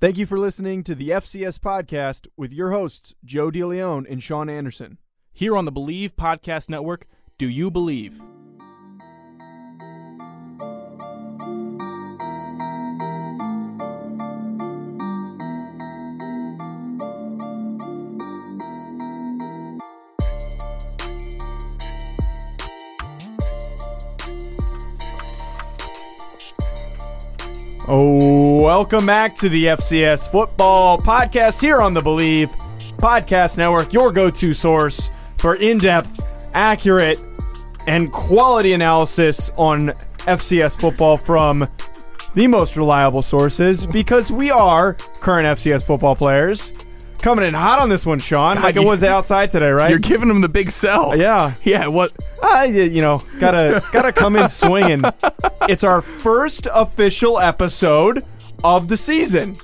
Thank you for listening to the FCS podcast with your hosts, Joe DeLeon and Sean Anderson. Here on the Believe Podcast Network, do you believe? Welcome back to the FCS football podcast here on the Believe Podcast Network, your go to source for in depth, accurate, and quality analysis on FCS football from the most reliable sources because we are current FCS football players. Coming in hot on this one, Sean, God, like it you- was outside today, right? You're giving them the big sell. yeah. Yeah, what? Uh, I, you know, gotta gotta come in swinging. It's our first official episode of the season,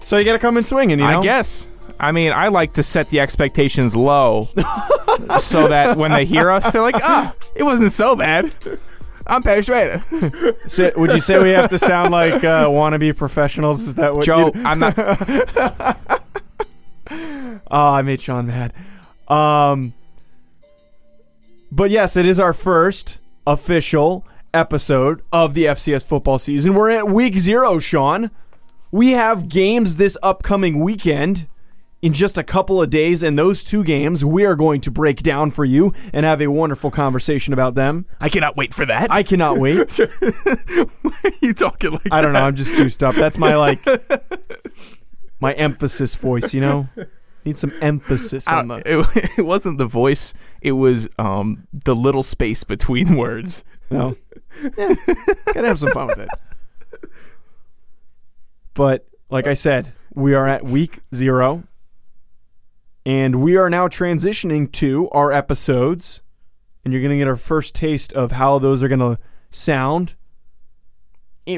so you gotta come in swinging. You know, I guess. I mean, I like to set the expectations low so that when they hear us, they're like, ah, it wasn't so bad. I'm Perry Schrader. So, would you say we have to sound like uh, wannabe professionals? Is that what? Joe, You, I'm not. oh, I made Sean mad. Um, but yes, it is our first official episode of the FCS football season. We're at week zero, Sean. We have games this upcoming weekend in just a couple of days, and those two games we are going to break down for you and have a wonderful conversation about them. I cannot wait for that. I cannot wait. Why are you talking like I don't know. I'm just juiced up. That's my like my emphasis voice. You know, need some emphasis on the. it, it wasn't the voice. It was um, the little space between words. No, yeah, gotta have some fun with it. But like I said, we are at week zero, and we are now transitioning to our episodes, and you're gonna get our first taste of how those are gonna sound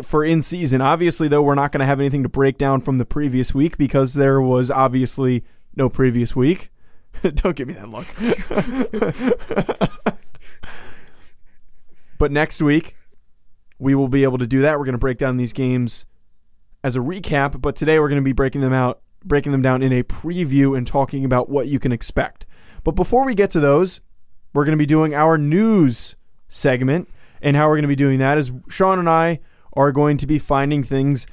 for in season. Obviously, though, we're not going to have anything to break down from the previous week because there was obviously no previous week. Don't give me that look. but next week, we will be able to do that. We're going to break down these games as a recap, but today we're going to be breaking them out, breaking them down in a preview and talking about what you can expect. But before we get to those, we're going to be doing our news segment. And how we're going to be doing that is Sean and I are going to be finding things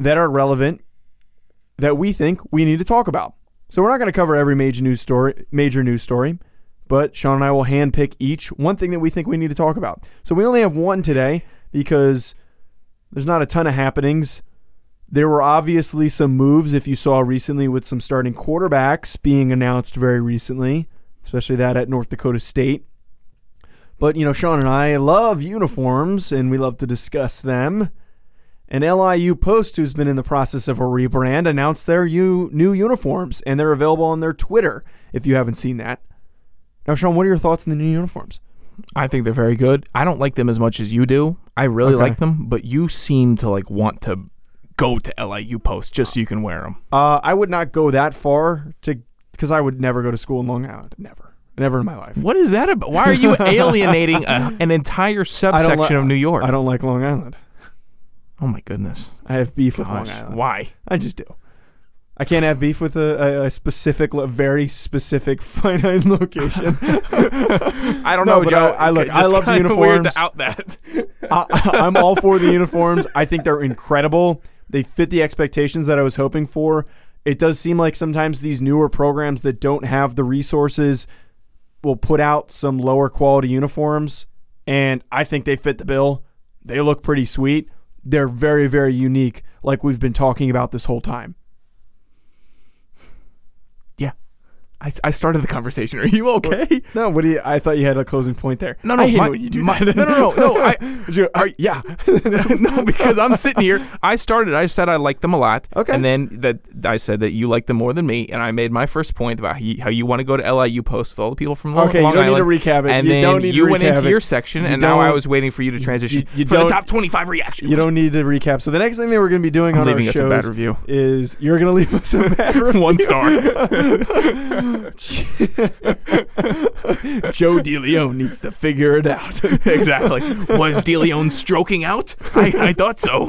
that are relevant that we think we need to talk about. So we're not going to cover every major news story, major news story, but Sean and I will handpick each one thing that we think we need to talk about. So we only have one today because there's not a ton of happenings. There were obviously some moves if you saw recently with some starting quarterbacks being announced very recently, especially that at North Dakota State. But, you know, Sean and I love uniforms and we love to discuss them. And LIU Post, who's been in the process of a rebrand, announced their new uniforms and they're available on their Twitter if you haven't seen that. Now, Sean, what are your thoughts on the new uniforms? I think they're very good. I don't like them as much as you do. I really Okay. like them, but you seem to like want to go to LIU Post just so you can wear them. Uh, I would not go that far to because I would never go to school in Long Island. Never, never in my life. What is that about? Why are you alienating a, an entire subsection li- of New York? I don't like Long Island. oh my goodness! I have beef with Long Island. why? I just do. I can't have beef with a, a, a specific, lo- very specific, finite location. I don't No, know, but Joe. I- I look- I love the uniforms. out that. I, I'm all for the uniforms. I think they're incredible. They fit the expectations that I was hoping for. It does seem like sometimes these newer programs that don't have the resources will put out some lower quality uniforms, and I think they fit the bill. They look pretty sweet. They're very, very unique, like we've been talking about this whole time. yeah, I, I started the conversation. Are you okay? No, what do you? I thought you had a closing point there. No, no, I hate my- when you do my- that. no, no, no, no, I- You- uh, yeah. no, because I'm sitting here. I started. I said I liked them a lot. Okay. And then that I said that you liked them more than me, and I made my first point about how you, how you want to go to LIU Post with all the people from Long, Okay, you don't need to recap it. And You then don't need to you went recap into it. your section, You and now I was waiting for you to transition you for the don't- top 25 reactions. You don't need to recap. So the next thing that we're going to be doing I'm on leaving our us a bad review. is you're going to leave us a bad review. One star. Joe DeLeon needs to figure it out. exactly. Was DeLeon stroking out? I, I thought so.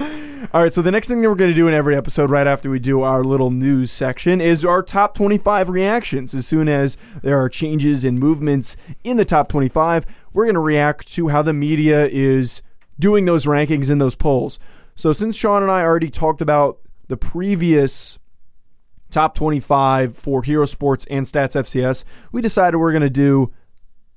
All right, so the next thing that we're going to do in every episode, right after we do our little news section, is our top 25 reactions. As soon as there are changes and movements in the top 25, we're going to react to how the media is doing those rankings in those polls. So, since Sean and I already talked about the previous top 25 for Hero Sports and Stats FCS, we decided we're going to do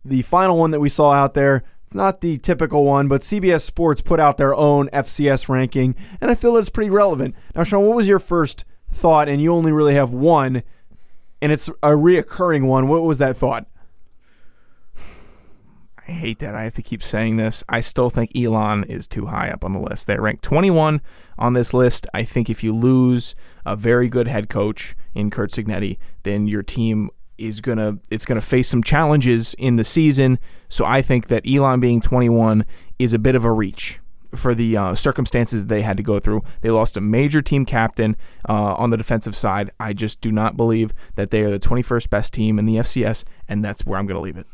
the final one that we saw out there. It's not the typical one, but CBS Sports put out their own FCS ranking, and I feel that it's pretty relevant. Now, Sean, what was your first thought? And you only really have one, and it's a reoccurring one. What was that thought? I hate that I have to keep saying this. I still think Elon is too high up on the list. They're ranked 21 on this list. I think if you lose a very good head coach in Curt Cignetti, then your team is gonna it's gonna face some challenges in the season. So I think that Elon being 21 is a bit of a reach for the uh, circumstances they had to go through. They lost a major team captain uh, on the defensive side. I just do not believe that they are the 21st best team in the FCS, and that's where I'm going to leave it.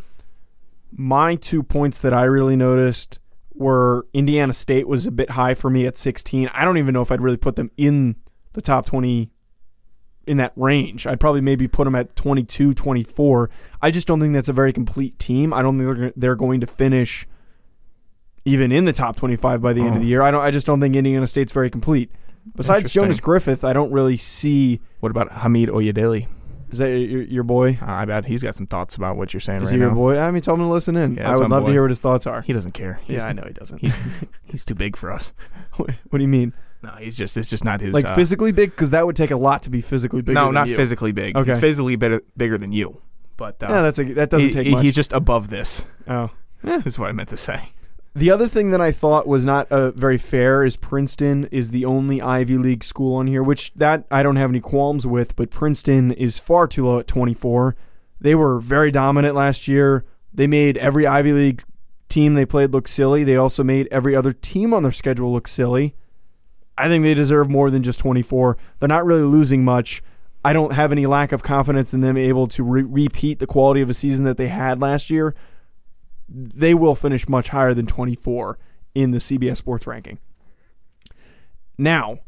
My two points that I really noticed were Indiana State was a bit high for me at 16. I don't even know if I'd really put them in the top 20 in that range. I'd probably maybe put them at 22, 24. I just don't think that's a very complete team. I don't think they're, they're going to finish even in the top 25 by the end of the Oh. year. I don't I just don't think Indiana State's very complete. Besides Jonas Griffith, I don't really see What about Hamid Oyedele? Is that your, your boy? I bet he's got some thoughts about what you're saying Is right he your now. boy? I mean, tell him to listen in. Yeah, I that's would my love to hear what his thoughts are. He doesn't care. He's, yeah, I know he doesn't. He's he's too big for us. what do you mean? No, he's just it's just not his. Like uh, physically big? Because that would take a lot to be physically big. no, not physically big. Okay. He's physically bigger, bigger than you. But uh, Yeah, that's a, that doesn't he- take he- much. He's just above this. oh. yeah, Is what I meant to say. The other thing that I thought was not uh, very fair is Princeton is the only Ivy League school on here, which that I don't have any qualms with, but Princeton is far too low at 24. They were very dominant last year. They made every Ivy League team they played look silly. They also made every other team on their schedule look silly. I think they deserve more than just 24. They're not really losing much. I don't have any lack of confidence in them able to re- repeat the quality of a season that they had last year they will finish much higher than 24 in the CBS Sports ranking. Now,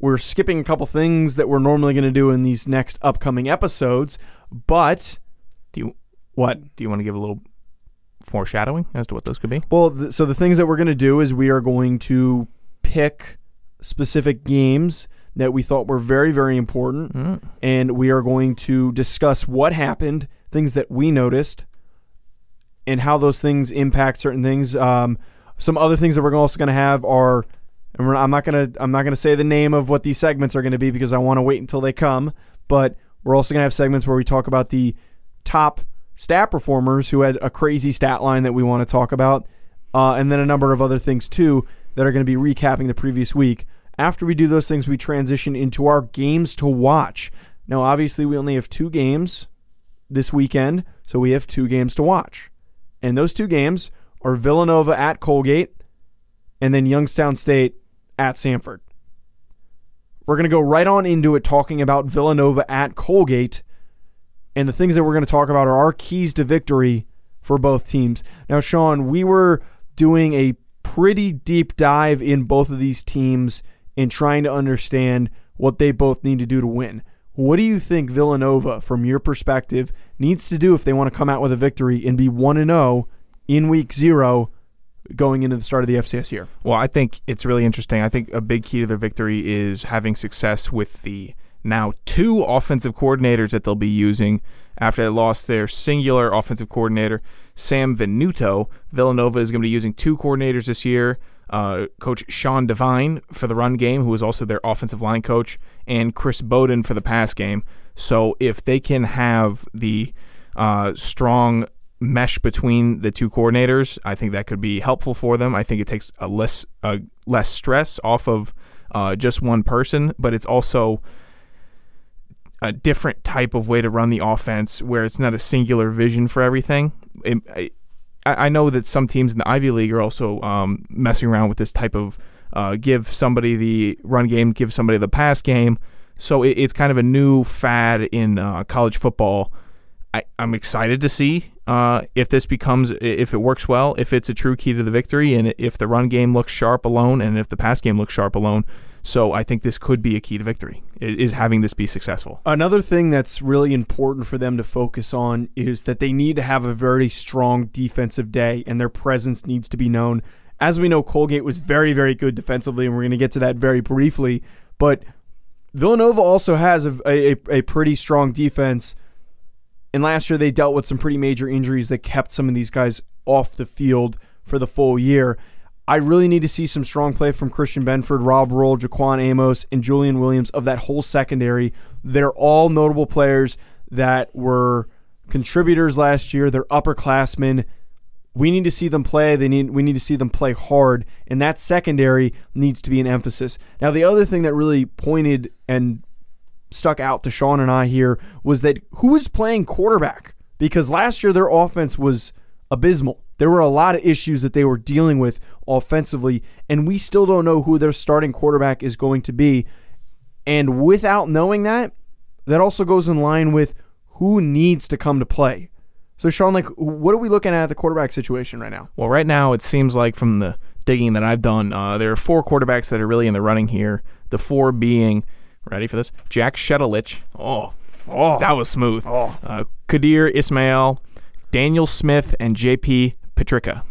we're skipping a couple things that we're normally going to do in these next upcoming episodes, but Do you what? do you want to give a little foreshadowing as to what those could be? Well, th- so the things that we're going to do is we are going to pick specific games that we thought were very, very important, Mm. and we are going to discuss what happened, things that we noticed, and how those things impact certain things. Um, some other things that we're also going to have are, and I'm not going to I'm not going to say the name of what these segments are going to be because I want to wait until they come. But we're also going to have segments where we talk about the top stat performers who had a crazy stat line that we want to talk about, uh, and then a number of other things too that are going to be recapping the previous week. After we do those things, we transition into our games to watch. Now, obviously, we only have two games this weekend, so we have two games to watch. And those two games are Villanova at Colgate and then Youngstown State at Samford. We're going to go right on into it talking about Villanova at Colgate. And the things that we're going to talk about are our keys to victory for both teams. Now, Sean, we were doing a pretty deep dive in both of these teams and trying to understand what they both need to do to win. What do you think Villanova, from your perspective, needs to do if they want to come out with a victory and be 1 0 in week zero going into the start of the FCS year? Well, I think it's really interesting. I think a big key to their victory is having success with the now two offensive coordinators that they'll be using after they lost their singular offensive coordinator, Sam Venuto. Villanova is going to be using two coordinators this year. Uh, coach Sean Devine for the run game, who is also their offensive line coach, and Chris Bowden for the pass game. So if they can have the uh, strong mesh between the two coordinators, I think that could be helpful for them. I think it takes a less uh, less stress off of uh, just one person, but it's also a different type of way to run the offense where it's not a singular vision for everything. It, I, I know that some teams in the Ivy League are also um, messing around with this type of uh, give somebody the run game, give somebody the pass game. So it, it's kind of a new fad in uh, college football. I, I'm excited to see uh, if this becomes, if it works well, if it's a true key to the victory, and if the run game looks sharp alone, and if the pass game looks sharp alone. So I think this could be a key to victory, is having this be successful. Another thing that's really important for them to focus on is that they need to have a very strong defensive day, and their presence needs to be known. As we know, Colgate was very, very good defensively, and we're going to get to that very briefly. But Villanova also has a, a, a pretty strong defense. And last year, they dealt with some pretty major injuries that kept some of these guys off the field for the full year. I really need to see some strong play from Christian Benford, Rob Rolle, Jaquan Amos, and Julian Williams of that whole secondary. They're all notable players that were contributors last year. They're upperclassmen. We need to see them play. They need we need to see them play hard, and that secondary needs to be an emphasis. Now, the other thing that really pointed and stuck out to Sean and I here was that who was playing quarterback because last year their offense was abysmal. There were a lot of issues that they were dealing with offensively, and we still don't know who their starting quarterback is going to be. And without knowing that, that also goes in line with who needs to come to play. So, Sean, like, what are we looking at, at the quarterback situation right now? Well, right now it seems like from the digging that I've done, uh, there are four quarterbacks that are really in the running here. The four being, ready for this? Jack Shedelich. Oh, oh, that was smooth. Oh. Uh, Kadir Ismail, Daniel Smith, and JP Petricka.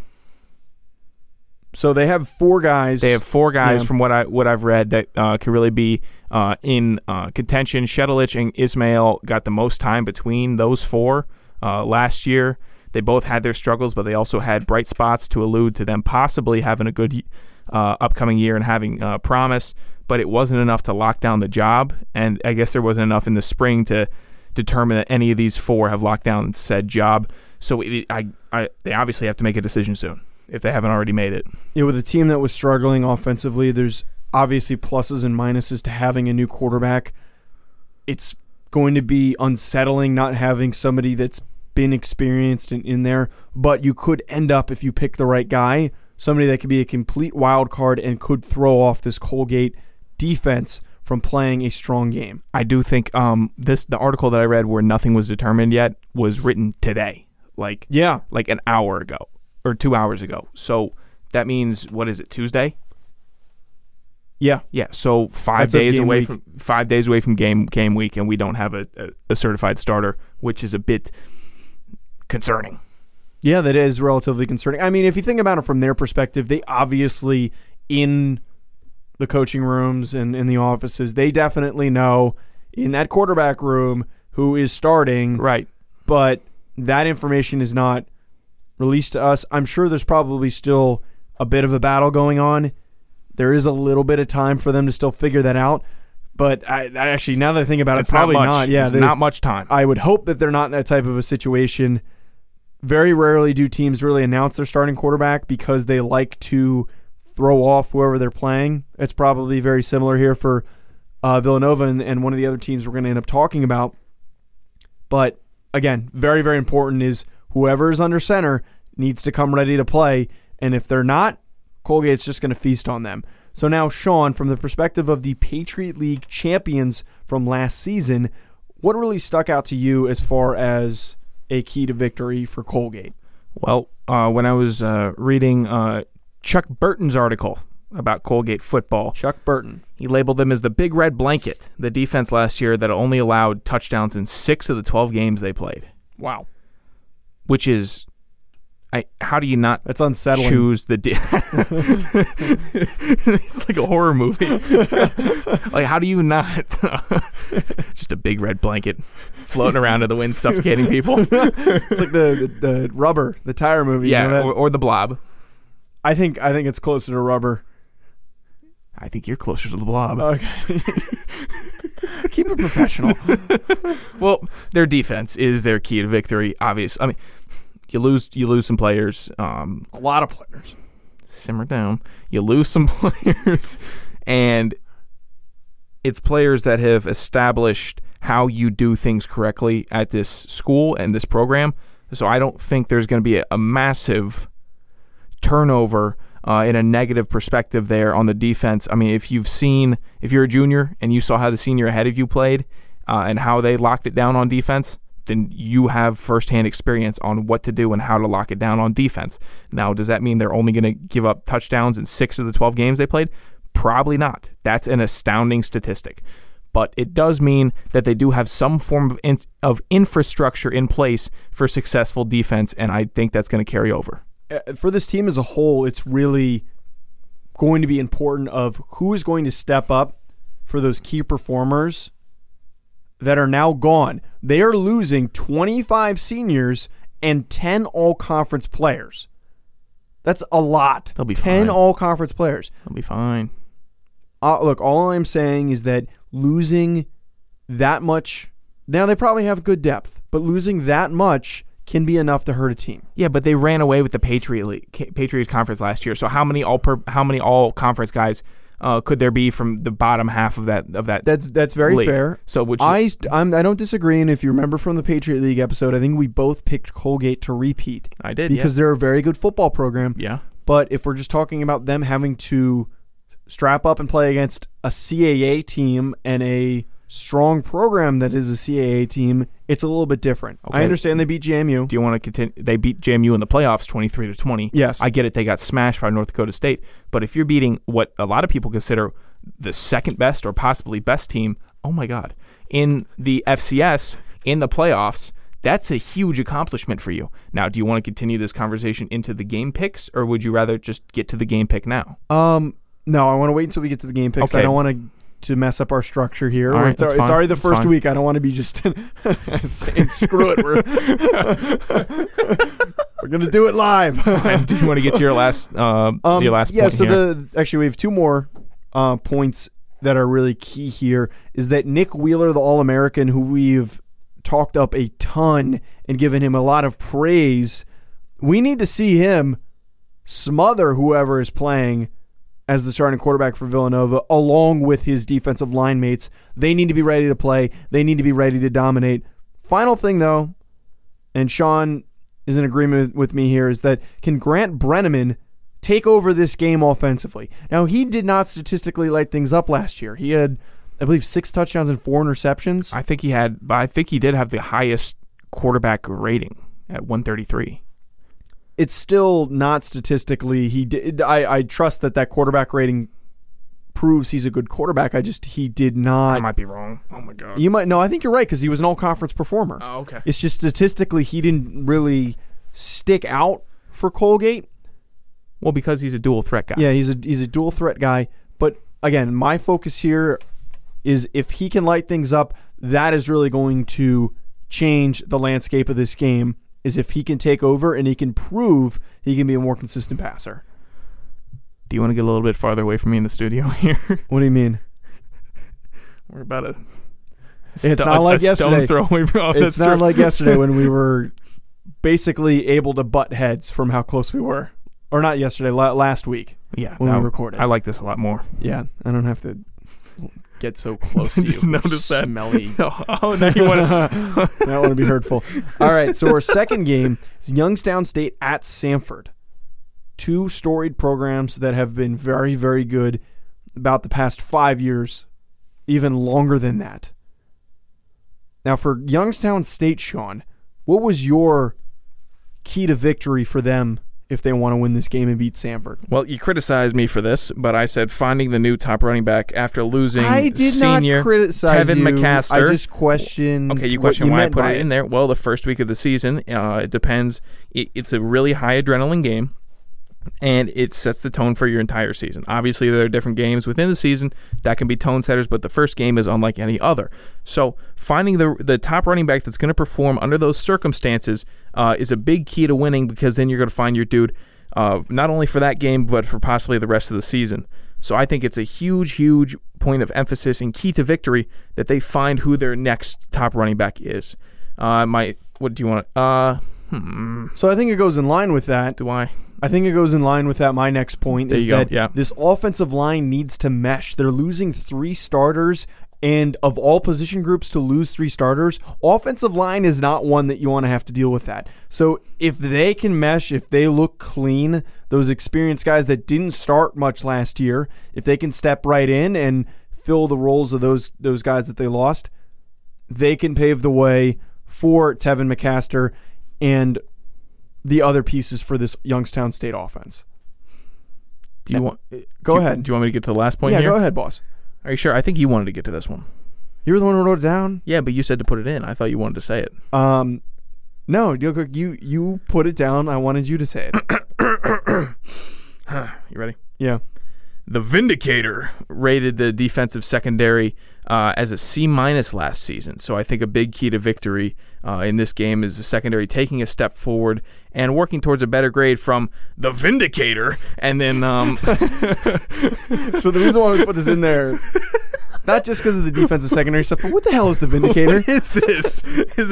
So they have four guys. They have four guys Yeah. from what I what I've read that uh, could really be uh, in uh, contention. Shedelich and Ismail got the most time between those four uh, last year. They both had their struggles, but they also had bright spots to allude to them possibly having a good uh, upcoming year and having uh, promise. But it wasn't enough to lock down the job, and I guess there wasn't enough in the spring to determine that any of these four have locked down said job. So it, I, I, they obviously have to make a decision soon if they haven't already made it. Yeah, with a team that was struggling offensively, there's obviously pluses and minuses to having a new quarterback. It's going to be unsettling not having somebody that's been experienced in, in there, but you could end up, if you pick the right guy, somebody that could be a complete wild card and could throw off this Colgate defense from playing a strong game. I do think um, this the article that I read where nothing was determined yet was written today, like Yeah. like an hour ago or two hours ago. So that means what is it Tuesday? Yeah. Yeah. So five That's days away week. from five days away from game game week, and we don't have a, a, a certified starter, which is a bit concerning. Yeah, that is relatively concerning. I mean, if you think about it from their perspective, they obviously in the coaching rooms and in the offices, they definitely know in that quarterback room who is starting, Right. but that information is not released to us. I'm sure there's probably still a bit of a battle going on. There is a little bit of time for them to still figure that out. But I, I actually, now that I think about it, It's probably not. not. Yeah, they- not much time. I would hope that they're not in that type of a situation. Very rarely do teams really announce their starting quarterback because they like to throw off whoever they're playing. It's probably very similar here for uh, Villanova and, and one of the other teams we're going to end up talking about. But again, very, very important is whoever is under center needs to come ready to play. And if they're not, Colgate's just going to feast on them. So now, Sean, from the perspective of the Patriot League champions from last season, what really stuck out to you as far as a key to victory for Colgate? Well, uh, when I was uh, reading uh, Chuck Burton's article about Colgate football, Chuck Burton. he labeled them as the Big Red Blanket, the defense last year that only allowed touchdowns in six of the 12 games they played, Wow. which is. I, how do you not That's unsettling. choose the di- it's like a horror movie like how do you not just a big red blanket floating around in the wind suffocating people It's like the, the, the rubber, the tire movie. you know yeah or, or the blob I think I think it's closer to rubber. I think you're closer to the blob Okay. Keep it professional. well their defense is their key to victory obvious i mean you lose you lose some players um A lot of players. simmer down. You lose some players, and it's players that have established how you do things correctly at this school and this program. So I don't think there's going to be a, a massive turnover uh, in a negative perspective there on the defense. I mean, if you've seen, if you're a junior and you saw how the senior ahead of you played uh, and how they locked it down on defense, then you have firsthand experience on what to do and how to lock it down on defense. Now, does that mean they're only going to give up touchdowns in six of the 12 games they played? Probably not. That's an astounding statistic. But it does mean that they do have some form of, in, of infrastructure in place for successful defense, and I think that's going to carry over. Uh, For this team as a whole, it's really going to be important of who is going to step up for those key performers that are now gone. They are losing 25 seniors and 10 all conference players. That's a lot. They'll be 10 fine. all conference players. They'll be fine. Uh, look, all I'm saying is that losing that much. Now, they probably have good depth, but losing that much can be enough to hurt a team. Yeah, but they ran away with the Patriot League, Ca- Patriot Conference last year. So how many all per, how many all conference guys uh, could there be from the bottom half of that of that? That's that's very league? fair. So which I I'm, I don't disagree, and if you remember from the Patriot League episode, I think we both picked Colgate to repeat I did because they're a very good football program. yeah. yeah. But if we're just talking about them having to strap up and play against a CAA team and a strong program that is a CAA team, it's a little bit different. I understand they beat JMU. Do you want to continue? They beat JMU in the playoffs, twenty three to twenty. Yes. I get it. They got smashed by North Dakota State. But if you're beating what a lot of people consider the second best or possibly best team, oh my God, in the FCS in the playoffs, that's a huge accomplishment for you. Now, do you want to continue this conversation into the game picks, or would you rather just get to the game pick now? Um, no, I want to wait until we get to the game picks. I don't want to to mess up our structure here. All right, it's, al- it's already the That's first fine. week. I don't want to be just saying screw it. We're, we're gonna do it live. and do you want to get to your last, uh, Um, your last yeah, so here? the actually we have two more uh, points that are really key here. Is that Nick Wheeler, the All American, who we've talked up a ton and given him a lot of praise. We need to see him smother whoever is playing as the starting quarterback for Villanova, along with his defensive line mates. They need to be ready to play. They need to be ready to dominate. Final thing, though, and Sean is in agreement with me here, is that can Grant Breneman take over this game offensively? Now, he did not statistically light things up last year. He had, I believe, six touchdowns and four interceptions. I think he had, I think he did have the highest quarterback rating at 133. It's still not statistically he did I, I trust that that quarterback rating proves he's a good quarterback i just he did not. I might be wrong. Oh my god. you might no i think you're right because he was an all-conference performer oh, okay. it's just statistically he didn't really stick out for colgate Well, because he's a dual threat guy. yeah he's a he's a dual threat guy but again my focus here is if he can light things up that is really going to change the landscape of this game is if he can take over and he can prove he can be a more consistent passer Do you want to get a little bit farther away from me in the studio here? what do you mean We're about a. It's not like yesterday. throw away from. it's not like yesterday when we were basically able to butt heads from how close we were. Or not yesterday, last week yeah. when no, we recorded. I like this a lot more. yeah, I don't have to get so close to you. Just noticed that. Smelly. oh, now you want to. I don't want to be hurtful. All right, so our second game is Youngstown State at Samford. Two storied programs that have been very, very good about the past five years, even longer than that. Now, for Youngstown State, Sean, what was your key to victory for them if they want to win this game and beat Samford? Well, you criticized me for this, but I said finding the new top running back after losing I did senior not criticize Tevin you. McCaster. I just questioned. Okay, you what question why I put it in there. Well, the first week of the season, uh, it depends. It, it's a really high adrenaline game, and it sets the tone for your entire season. Obviously, there are different games within the season that can be tone setters, but the first game is unlike any other. So, finding the the top running back that's going to perform under those circumstances uh, is a big key to winning because then you're going to find your dude uh, not only for that game but for possibly the rest of the season. So I think it's a huge, huge point of emphasis and key to victory that they find who their next top running back is. Uh, my, what do you want? Uh, hmm, So I think it goes in line with that. do I? I think it goes in line with that. My next point There is that yeah. this offensive line needs to mesh. They're losing three starters, and of all position groups to lose three starters, offensive line is not one that you want to have to deal with that. So if they can mesh, if they look clean, those experienced guys that didn't start much last year, if they can step right in and fill the roles of those those guys that they lost, they can pave the way for Tevin McCaster and the other pieces for this Youngstown State offense. Do you Now- want? Go do you- ahead. Do you want me to get to the last point yeah, here? go ahead, boss. Are you sure? I think you wanted to get to this one. You were the one who wrote it down. Yeah, but you said to put it in. I thought you wanted to say it. Um, no, you you you put it down. I wanted you to say it. You ready? yeah. The Vindicator rated the defensive secondary uh, as a C minus last season. So I think a big key to victory uh, in this game is the secondary taking a step forward and working towards a better grade from the Vindicator. And then um, So the reason why we put this in there, not just because of the defensive secondary stuff, but what the hell is the Vindicator? what is this? Is,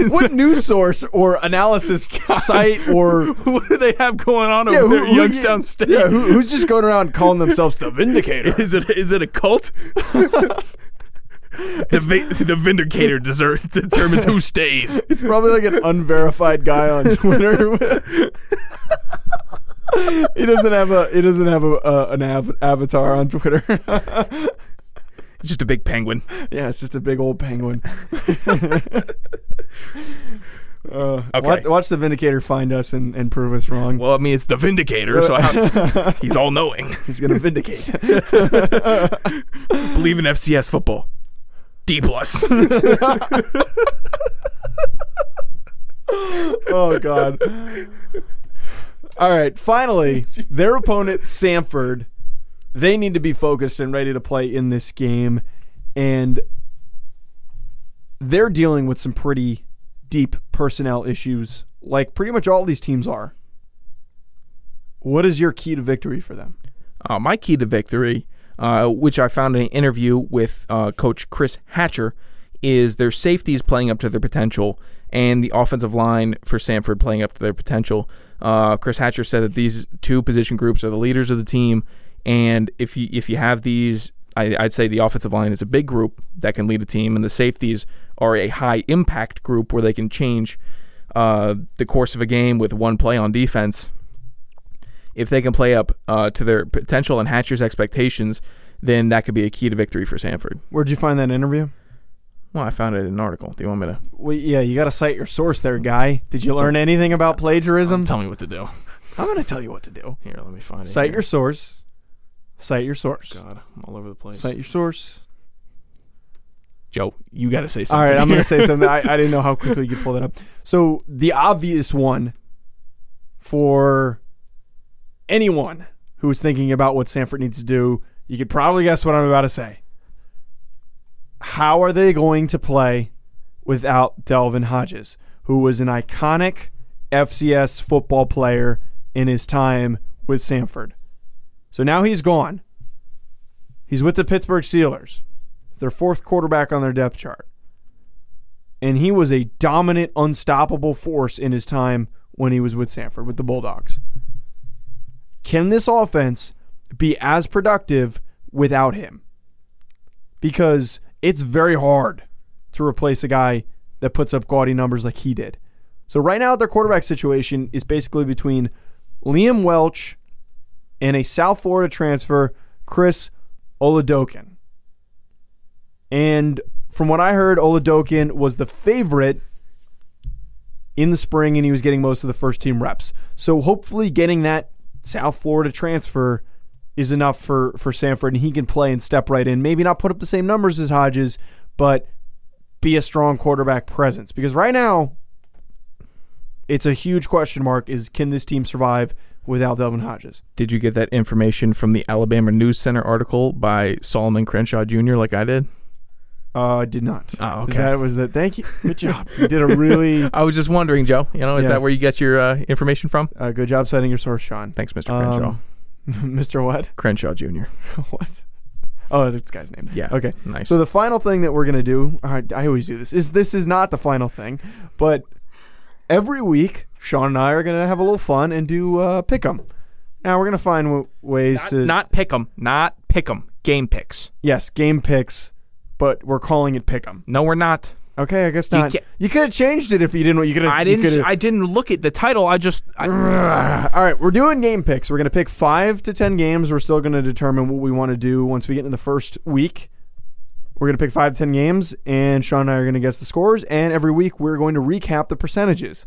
is what news source or analysis site or what do they have going on yeah, over who- there who- Youngstown State? Yeah, who, who's just going around calling themselves the Vindicator? Is it is it a cult? the vi- the Vindicator determines who stays. It's probably like an unverified guy on Twitter. he doesn't have a he doesn't have a uh, an av- avatar on Twitter. It's just a big penguin. yeah, it's just a big old penguin. uh, Okay. watch, watch the Vindicator find us and, and prove us wrong. Well, I mean, it's the Vindicator, so how, he's all knowing. He's gonna vindicate. Believe in FCS football. D plus. oh God. All right. Finally, their opponent Samford. They need to be focused and ready to play in this game, and they're dealing with some pretty deep personnel issues, like pretty much all these teams are. What is your key to victory for them? Uh, my key to victory, uh, which I found in an interview with uh, Coach Chris Hatcher, is their safeties playing up to their potential and the offensive line for Samford playing up to their potential. Uh, Chris Hatcher said that these two position groups are the leaders of the team, and if you if you have these, I, I'd say the offensive line is a big group that can lead a team, and the safeties are a high impact group where they can change uh, the course of a game with one play on defense if they can play up uh, to their potential and Hatcher's expectations, then that could be a key to victory for Samford. Where'd you find that interview? Well, I found it in an article. Do you want me to Well, yeah, you got to cite your source there, guy. Did you learn anything about plagiarism? tell me what to do? I'm going to tell you what to do. Here, let me find it. Cite here. your source. Cite your source. God, I'm all over the place. Cite your source. Joe, you got to say All something. right, I'm going to say something. I, I didn't know how quickly you could pull that up. So the obvious one for anyone who's thinking about what Samford needs to do, you could probably guess what I'm about to say. How are they going to play without Devlin Hodges, who was an iconic FCS football player in his time with Samford? So now he's gone. He's with the Pittsburgh Steelers. Their fourth quarterback on their depth chart. And he was a dominant, unstoppable force in his time when he was with Samford, with the Bulldogs. Can this offense be as productive without him? Because it's very hard to replace a guy that puts up gaudy numbers like he did. So right now their quarterback situation is basically between Liam Welch and a South Florida transfer, Chris Oladokun. And from what I heard, Oladokun was the favorite in the spring and he was getting most of the first team reps. So hopefully getting that South Florida transfer is enough for, for Samford and he can play and step right in. Maybe not put up the same numbers as Hodges, but be a strong quarterback presence. Because right now, it's a huge question mark is can this team survive without Devlin Hodges? Did you get that information from the Alabama News Center article by Solomon Crenshaw Jr. like I did? Uh, I did not. Oh, okay. that was that? Thank you. Good job. You did a really I was just wondering, Joe. You know, is Yeah. that where you get your uh, information from? uh, good job citing your source, Sean. Thanks, Mr. Crenshaw. Um, Mr. What? Crenshaw Jr. what? Oh, that's this guy's name. Yeah. Okay. Nice. So the final thing that we're gonna do, I, I always do this, is this is not the final thing, but every week Sean and I are gonna have a little fun and do uh, pick 'em. Now we're gonna find w- ways not, to not pick 'em, not pick 'em. Game picks. yes game picks, but we're calling it pick 'em. No, we're not. Okay, I guess not. can't- You, could have changed it if you didn't. You could have. I didn't. I didn't look at the title. I just. I, All right, we're doing game picks. We're going to pick five to ten games. We're still going to determine what we want to do once we get into the first week. We're going to pick five to 10 games, and Sean and I are going to guess the scores. And every week, we're going to recap the percentages.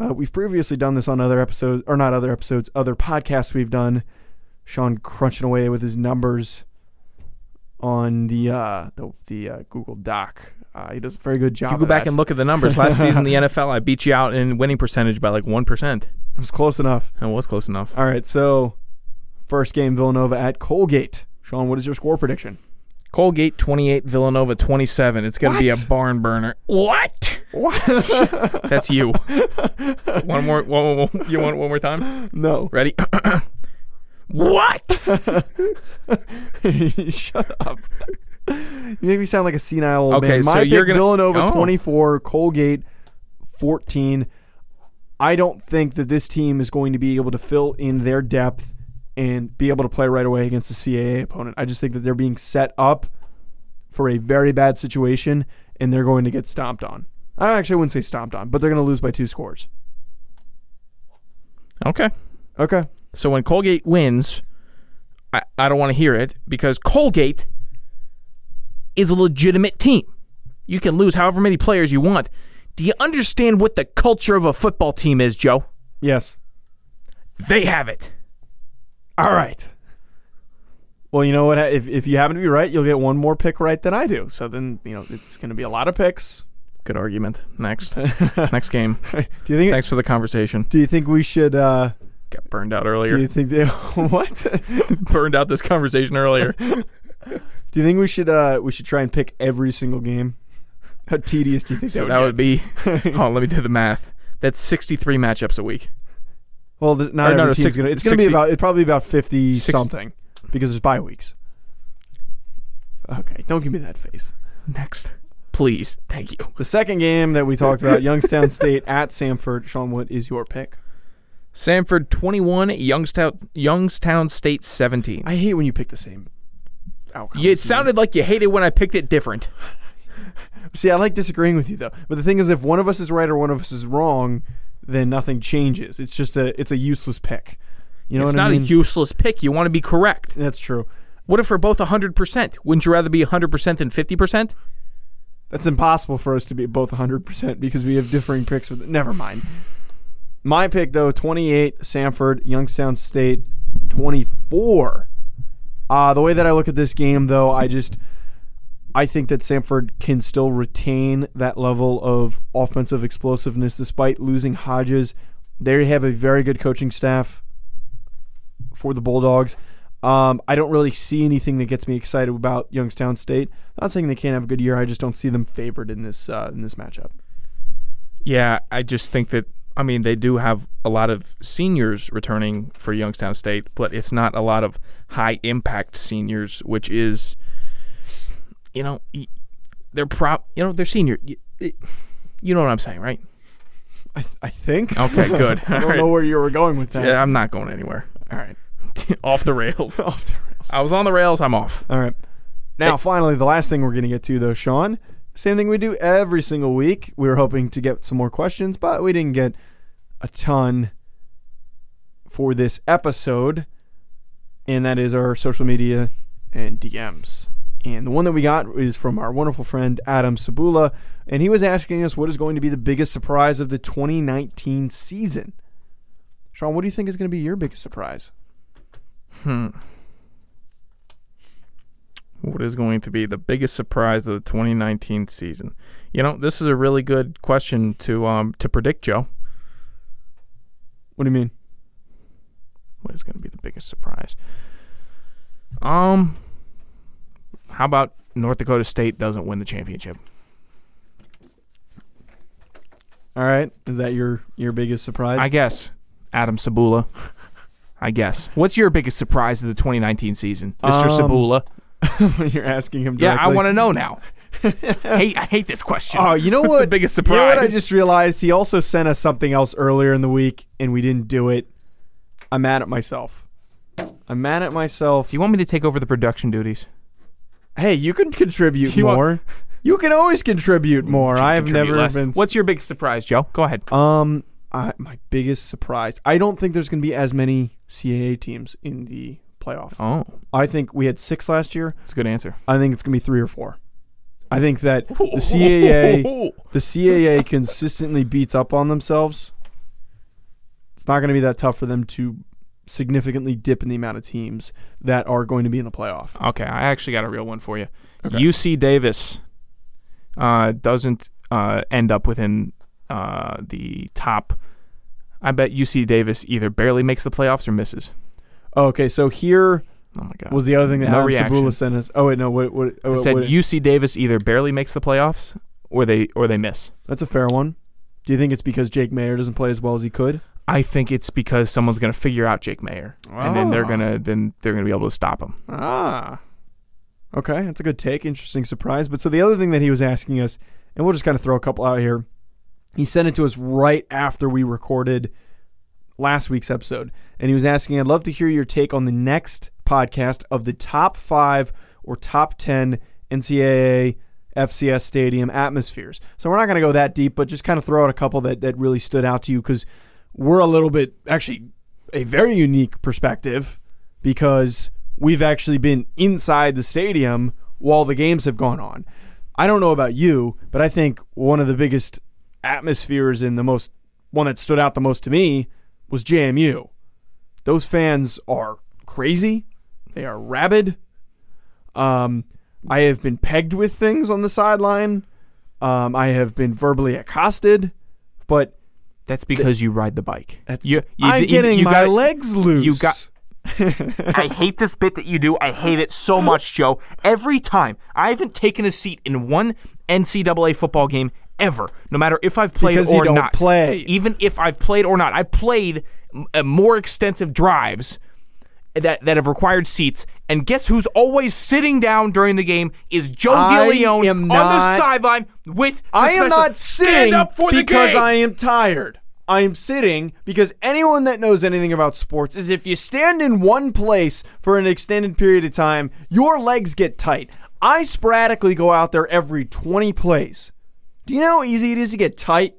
Uh, we've previously done this on other episodes, or not other episodes, other podcasts we've done. Sean crunching away with his numbers on the uh, the, the uh, Google Doc. Uh, he does a very good job. You go back that. and look at the numbers. Last season, the NFL, I beat you out in winning percentage by like one percent. It was close enough. It was close enough. All right, so first game Villanova at Colgate. Sean, what is your score prediction? Colgate 28, Villanova 27. It's going to be a barn burner. What? What? That's you. one more. One, one, one, you want one more time? no. Ready? what? Shut up. You make me sound like a senile old Okay, man. so My you're gonna- Villanova Oh. 24, Colgate 14. I don't think that this team is going to be able to fill in their depth and be able to play right away against a CAA opponent. I just think that they're being set up for a very bad situation and they're going to get stomped on. I actually wouldn't say stomped on, but they're going to lose by two scores. Okay. Okay. So when Colgate wins, I, I don't want to hear it because Colgate is a legitimate team. You can lose however many players you want. Do you understand what the culture of a football team is, Joe? Yes. They have it. All right. Well, you know what? If, if you happen to be right, you'll get one more pick right than I do. So then, you know, it's going to be a lot of picks. Good argument. Next. Next game. do you think? Thanks for the conversation. Do you think we should? uh Got burned out earlier. Do you think they, what? burned out this conversation earlier. do you think we should? uh We should try and pick every single game. How tedious do you think so that that would would be. Oh, let me do the math. That's 63 matchups a week. Well, th- not Or every no, no, team's six- gonna. It's gonna be about. It's probably about fifty Six- something because there's bye weeks. Okay, don't give me that face. Next. Please. Thank you. The second game that we talked about, Youngstown State at Samford. Sean, what is your pick? Samford 21, Youngstown Youngstown State 17. I hate when you pick the same outcome. Yeah, it sounded like you hated when I picked it different. See, I like disagreeing with you though. But the thing is, if one of us is right or one of us is wrong, then nothing changes. It's just a it's a useless pick. You know it's what not I mean? a useless pick. You want to be correct. That's true. What if we're both 100%? Wouldn't you rather be 100% than 50%? That's impossible for us to be both 100% because we have differing picks. With Never mind. My pick, though, 28, Samford, Youngstown State, 24. Uh, the way that I look at this game, though, I just. I think that Samford can still retain that level of offensive explosiveness despite losing Hodges. They have a very good coaching staff for the Bulldogs. Um, I don't really see anything that gets me excited about Youngstown State. not saying they can't have a good year. I just don't see them favored in this uh, in this matchup. Yeah, I just think that I mean they do have a lot of seniors returning for Youngstown State, but it's not a lot of high impact seniors, which is you know they're prop you know they're senior. You know what I'm saying, right? I, th- I think. Okay, good. I don't right. know where you were going with that. Yeah, I'm not going anywhere. All right. off the rails. Off the rails. I was on the rails. I'm off. All right. Now, finally, the last thing we're going to get to, though, Sean. Same thing we do every single week. We were hoping to get some more questions, but we didn't get a ton for this episode. And that is our social media and DMs. And the one that we got is from our wonderful friend Adam Sabula. And he was asking us what is going to be the biggest surprise of the 2019 season. Sean, what do you think is going to be your biggest surprise? Hmm. What is going to be the biggest surprise of the 2019 season? You know, this is a really good question to um to predict, Joe. What do you mean? What is going to be the biggest surprise? Um, how about North Dakota State doesn't win the championship? All right. Is that your your biggest surprise? I guess Adam Sabula. I guess. What's your biggest surprise of the 2019 season, Mr. Um, Sabula? you're asking him Yeah, I want to know now. hate, I hate this question. Oh, you know What's what? the biggest surprise. You know what I just realized? He also sent us something else earlier in the week, and we didn't do it. I'm mad at myself. I'm mad at myself. Do you want me to take over the production duties? hey, you can contribute you want- more. you can always contribute more. I have never less. been. What's your biggest surprise, Joe? Go ahead. um I, my biggest surprise? I don't think there's going to be as many CAA teams in the playoff. Oh, I think we had six last year. that's a good answer. I think it's going to be three or four. I think that the CAA the CAA consistently beats up on themselves. It's not going to be that tough for them to significantly dip in the amount of teams that are going to be in the playoff. Okay, I actually got a real one for you. UC Davis uh, doesn't uh, end up within uh, the top. I bet UC Davis either barely makes the playoffs or misses. Okay, so here Oh my god! was the other thing that No Adam. Sabula sent us. Oh wait, no, what? What? I oh, said what- UC Davis either barely makes the playoffs or they or they miss. that's a fair one. Do you think it's because Jake Maier doesn't play as well as he could? I think it's because someone's going to figure out Jake Maier, and then they're Ah. gonna then they're gonna be able to stop him. Ah. Okay, that's a good take. Interesting surprise. But so the other thing that he was asking us, and we'll just kind of throw a couple out here. He sent it to us right after we recorded last week's episode. And he was asking, I'd love to hear your take on the next podcast of the top five or top 10 NCAA FCS stadium atmospheres. So we're not going to go that deep, but just kind of throw out a couple that, that really stood out to you because we're a little bit, actually, a very unique perspective because we've actually been inside the stadium while the games have gone on. I don't know about you, but I think one of the biggest atmospheres and the most one that stood out the most to me was JMU. Those fans are crazy. They are rabid. Um, I have been pegged with things on the sideline. Um, I have been verbally accosted, but That's because you ride the bike. that's you, you, I'm you- getting you my gotta- legs loose. you got- I hate this bit that you do. I hate it so much, Joe. Every time. I haven't taken a seat in one NCAA football game ever, no matter if I've played Because or you don't not. play. Even if I've played or not. I've played uh, more extensive drives that, that have required seats. And guess who's always sitting down during the game is Joe I DeLeone on not- the sideline with the I am not sitting Stand up for the because game. I am tired. I am sitting because anyone that knows anything about sports is if you stand in one place for an extended period of time, your legs get tight. I sporadically go out there every 20 plays. Do you know how easy it is to get tight?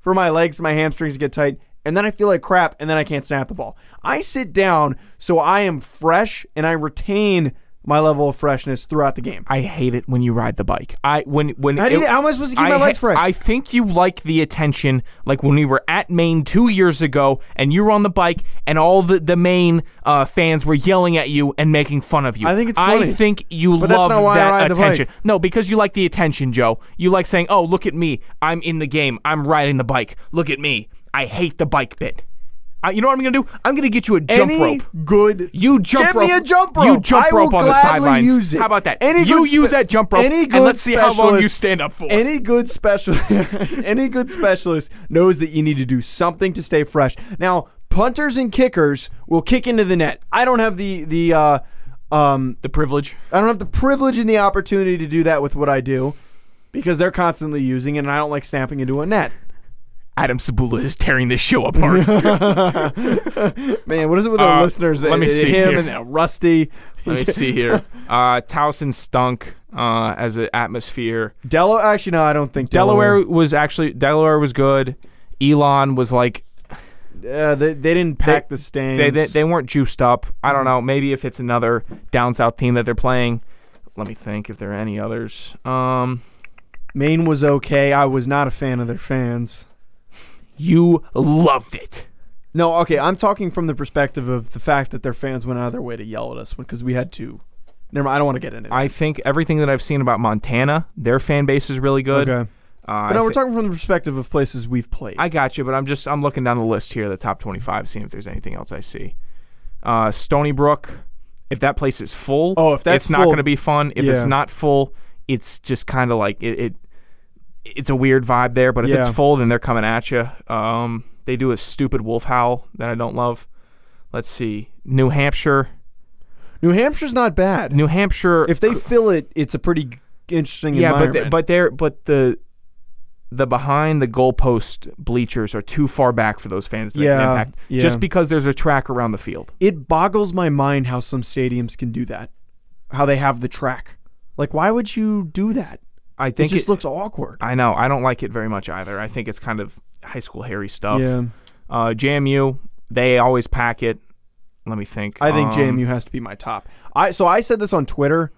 For my legs, my hamstrings to get tight, and then I feel like crap, and then I can't snap the ball. I sit down so I am fresh and I retain my level of freshness throughout the game. I hate it when you ride the bike. I when when How, do you, it- how am I supposed to keep my legs ha- fresh? I think you like the attention, like when we were at Maine two years ago, and you were on the bike, and all the the Maine uh, fans were yelling at you and making fun of you. I think it's I think you But love I that ride the bike. attention. No, because you like the attention, Joe. You like saying, "Oh, look at me! I'm in the game. I'm riding the bike. Look at me." I hate the bike bit. I, you know what I'm gonna do? I'm gonna get you a jump Any rope. good You jump Give rope. Give me a jump rope. You jump I rope on the sidelines. use it. How about that? Any you good use spe- that jump rope, any and good let's see how long you specialist- stand up for. Any good special, any good specialist knows that you need to do something to stay fresh. Now, punters and kickers will kick into the net. I don't have the the uh, um, the privilege. I don't have the privilege and the opportunity to do that with what I do because they're constantly using it, and I don't like snapping into a net. Adam Sabula is tearing this show apart. Man, what is it with our Uh, listeners? let me Uh, see him here. and uh, Rusty. Let me see here. Uh, Towson stunk uh, as an atmosphere. Delaware. Actually, no, I don't think Delaware was actually Delaware was good. Elon was like Yeah, they, they didn't pack the stands. they, they they weren't juiced up. I don't know. Maybe if it's another down south team that they're playing. Let me think if there are any others. Um, Maine was okay. I was not a fan of their fans. You loved it. No, okay, I'm talking from the perspective of the fact that their fans went out of their way to yell at us because we had to. Never mind, I don't want to get into that. I think everything that I've seen about Montana, their fan base is really good. Okay. Uh, But no, we're talking from the perspective of places we've played. I got you, but I'm just I'm looking down the list here, the top 25, seeing if there's anything else I see. Uh, Stony Brook, if that place is full, Oh, if that's it's not full- going to be fun. If it's Yeah. not full, it's just kind of like it, it. It's a weird vibe there, but if Yeah. it's full, then they're coming at you. Um, they do a stupid wolf howl that I don't love. Let's see, New Hampshire. New Hampshire's not bad. New Hampshire. if they fill it, it's a pretty interesting yeah, but environment. they, but they're but the the behind the goalpost bleachers are too far back for those fans to make an impact. yeah. Just because there's a track around the field. it boggles my mind how some stadiums can do that. How they have the track. Like, why would you do that? I think It just it- looks awkward. I know. I don't like it very much either. I think it's kind of high school hairy stuff. Yeah. Uh, JMU, they always pack it. Let me think. I think Um, JMU has to be my top. I so I said this on Twitter.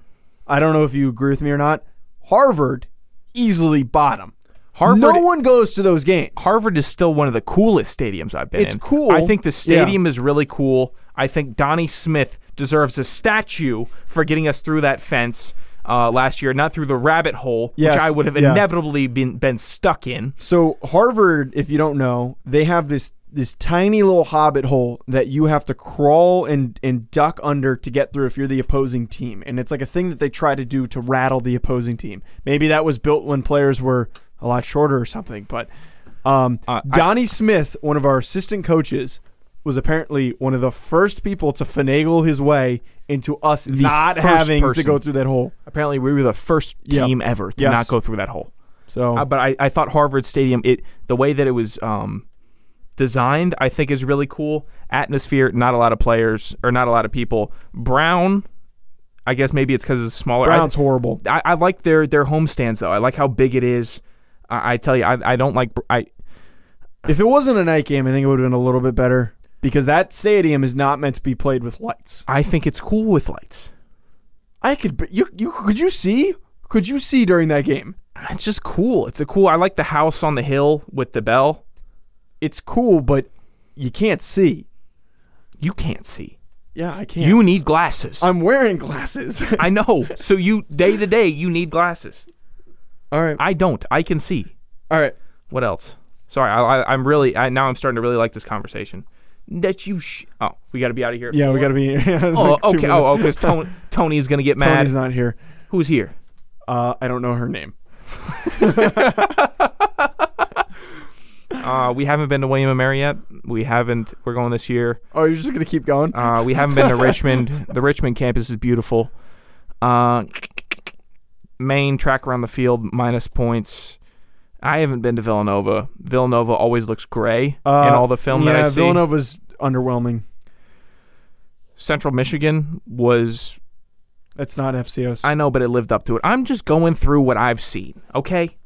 I don't know if you agree with me or not. Harvard easily bottom. Harvard no one goes to those games. Harvard is still one of the coolest stadiums I've been It's in. cool. I think the stadium is really cool. I think Donnie Smith deserves a statue for getting us through that fence uh, last year, not through the rabbit hole, Yes, which I would have yeah. inevitably been been stuck in. So Harvard, if you don't know, they have this this tiny little hobbit hole that you have to crawl and and duck under to get through if you're the opposing team. And it's like a thing that they try to do to rattle the opposing team. Maybe that was built when players were a lot shorter or something, but um, Uh, I- Donnie Smith, one of our assistant coaches, was apparently one of the first people to finagle his way into us not first having to go through that hole. Apparently, we were the first Yep. team ever to Yes. not go through that hole. So Uh, but I, I thought Harvard Stadium, it the way that it was um, designed, I think is really cool. Atmosphere, not a lot of players or not a lot of people. Brown, I guess maybe it's because it's smaller. I- Brown's horrible. I, I like their their home stands though. I like how big it is. I, I tell you, I, I don't like I If it wasn't a night game, I think it would have been a little bit better because that stadium is not meant to be played with lights. I think it's cool with lights. I could you you could you see? Could you see during that game? It's just cool. It's a cool. I like the house on the hill with the bell. It's cool, but you can't see. You can't see. Yeah, I can't. You need glasses. I'm wearing glasses. I know. So you day to day you need glasses. All right. I don't. I can see. All right. What else? Sorry, I, I, I'm really I, now I'm starting to really like this conversation. That you sh- oh we got to be out of here. Yeah, we got to be here. Oh like okay. Oh because Tony Tony's gonna get mad. Tony's not here. Who's here? Uh, I don't know her name. Uh, we haven't been to William and Mary yet. We haven't. We're going this year. Oh, you're just gonna keep going? Uh, we haven't been to Richmond. The Richmond campus is beautiful. Uh, main track around the field minus points. I haven't been to Villanova. Villanova always looks gray Uh, in all the film yeah, that I see. Villanova's underwhelming. Central Michigan was That's not FCS. I know, but it lived up to it. I'm just going through what I've seen. Okay.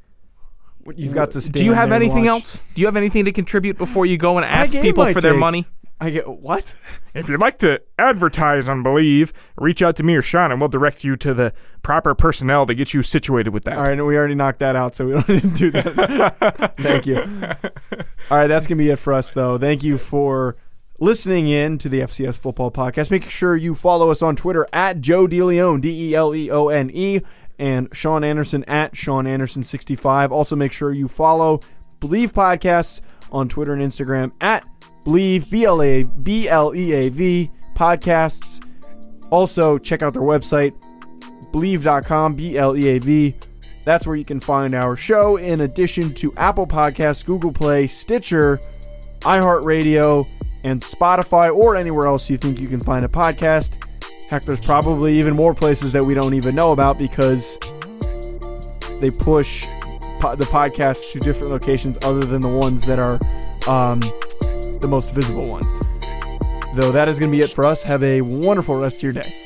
You've got to. Stay. Do you have anything else? Do you have anything to contribute before you go and ask people my for their money? I get what? If you'd like to advertise on Bleav, reach out to me or Sean, and we'll direct you to the proper personnel to get you situated with that. All right, we already knocked that out, so we don't need to do that. Thank you. All right, that's gonna be it for us, though. Thank you for listening in to the FCS Football Podcast. Make sure you follow us on Twitter at Joe DeLeone, D E L E O N E, and Sean Anderson at Sean Anderson sixty five. Also, make sure you follow Bleav Podcasts on Twitter and Instagram at Bleav B L A B L E A V Podcasts. Also, check out their website bleav.com, B L E A V. That's where you can find our show in addition to Apple Podcasts, Google Play, Stitcher, iHeartRadio, and Spotify, or anywhere else you think you can find a podcast. Heck, there's probably even more places that we don't even know about because they push po- the podcast to different locations other than the ones that are um, the most visible ones. Though that is going to be it for us. Have a wonderful rest of your day.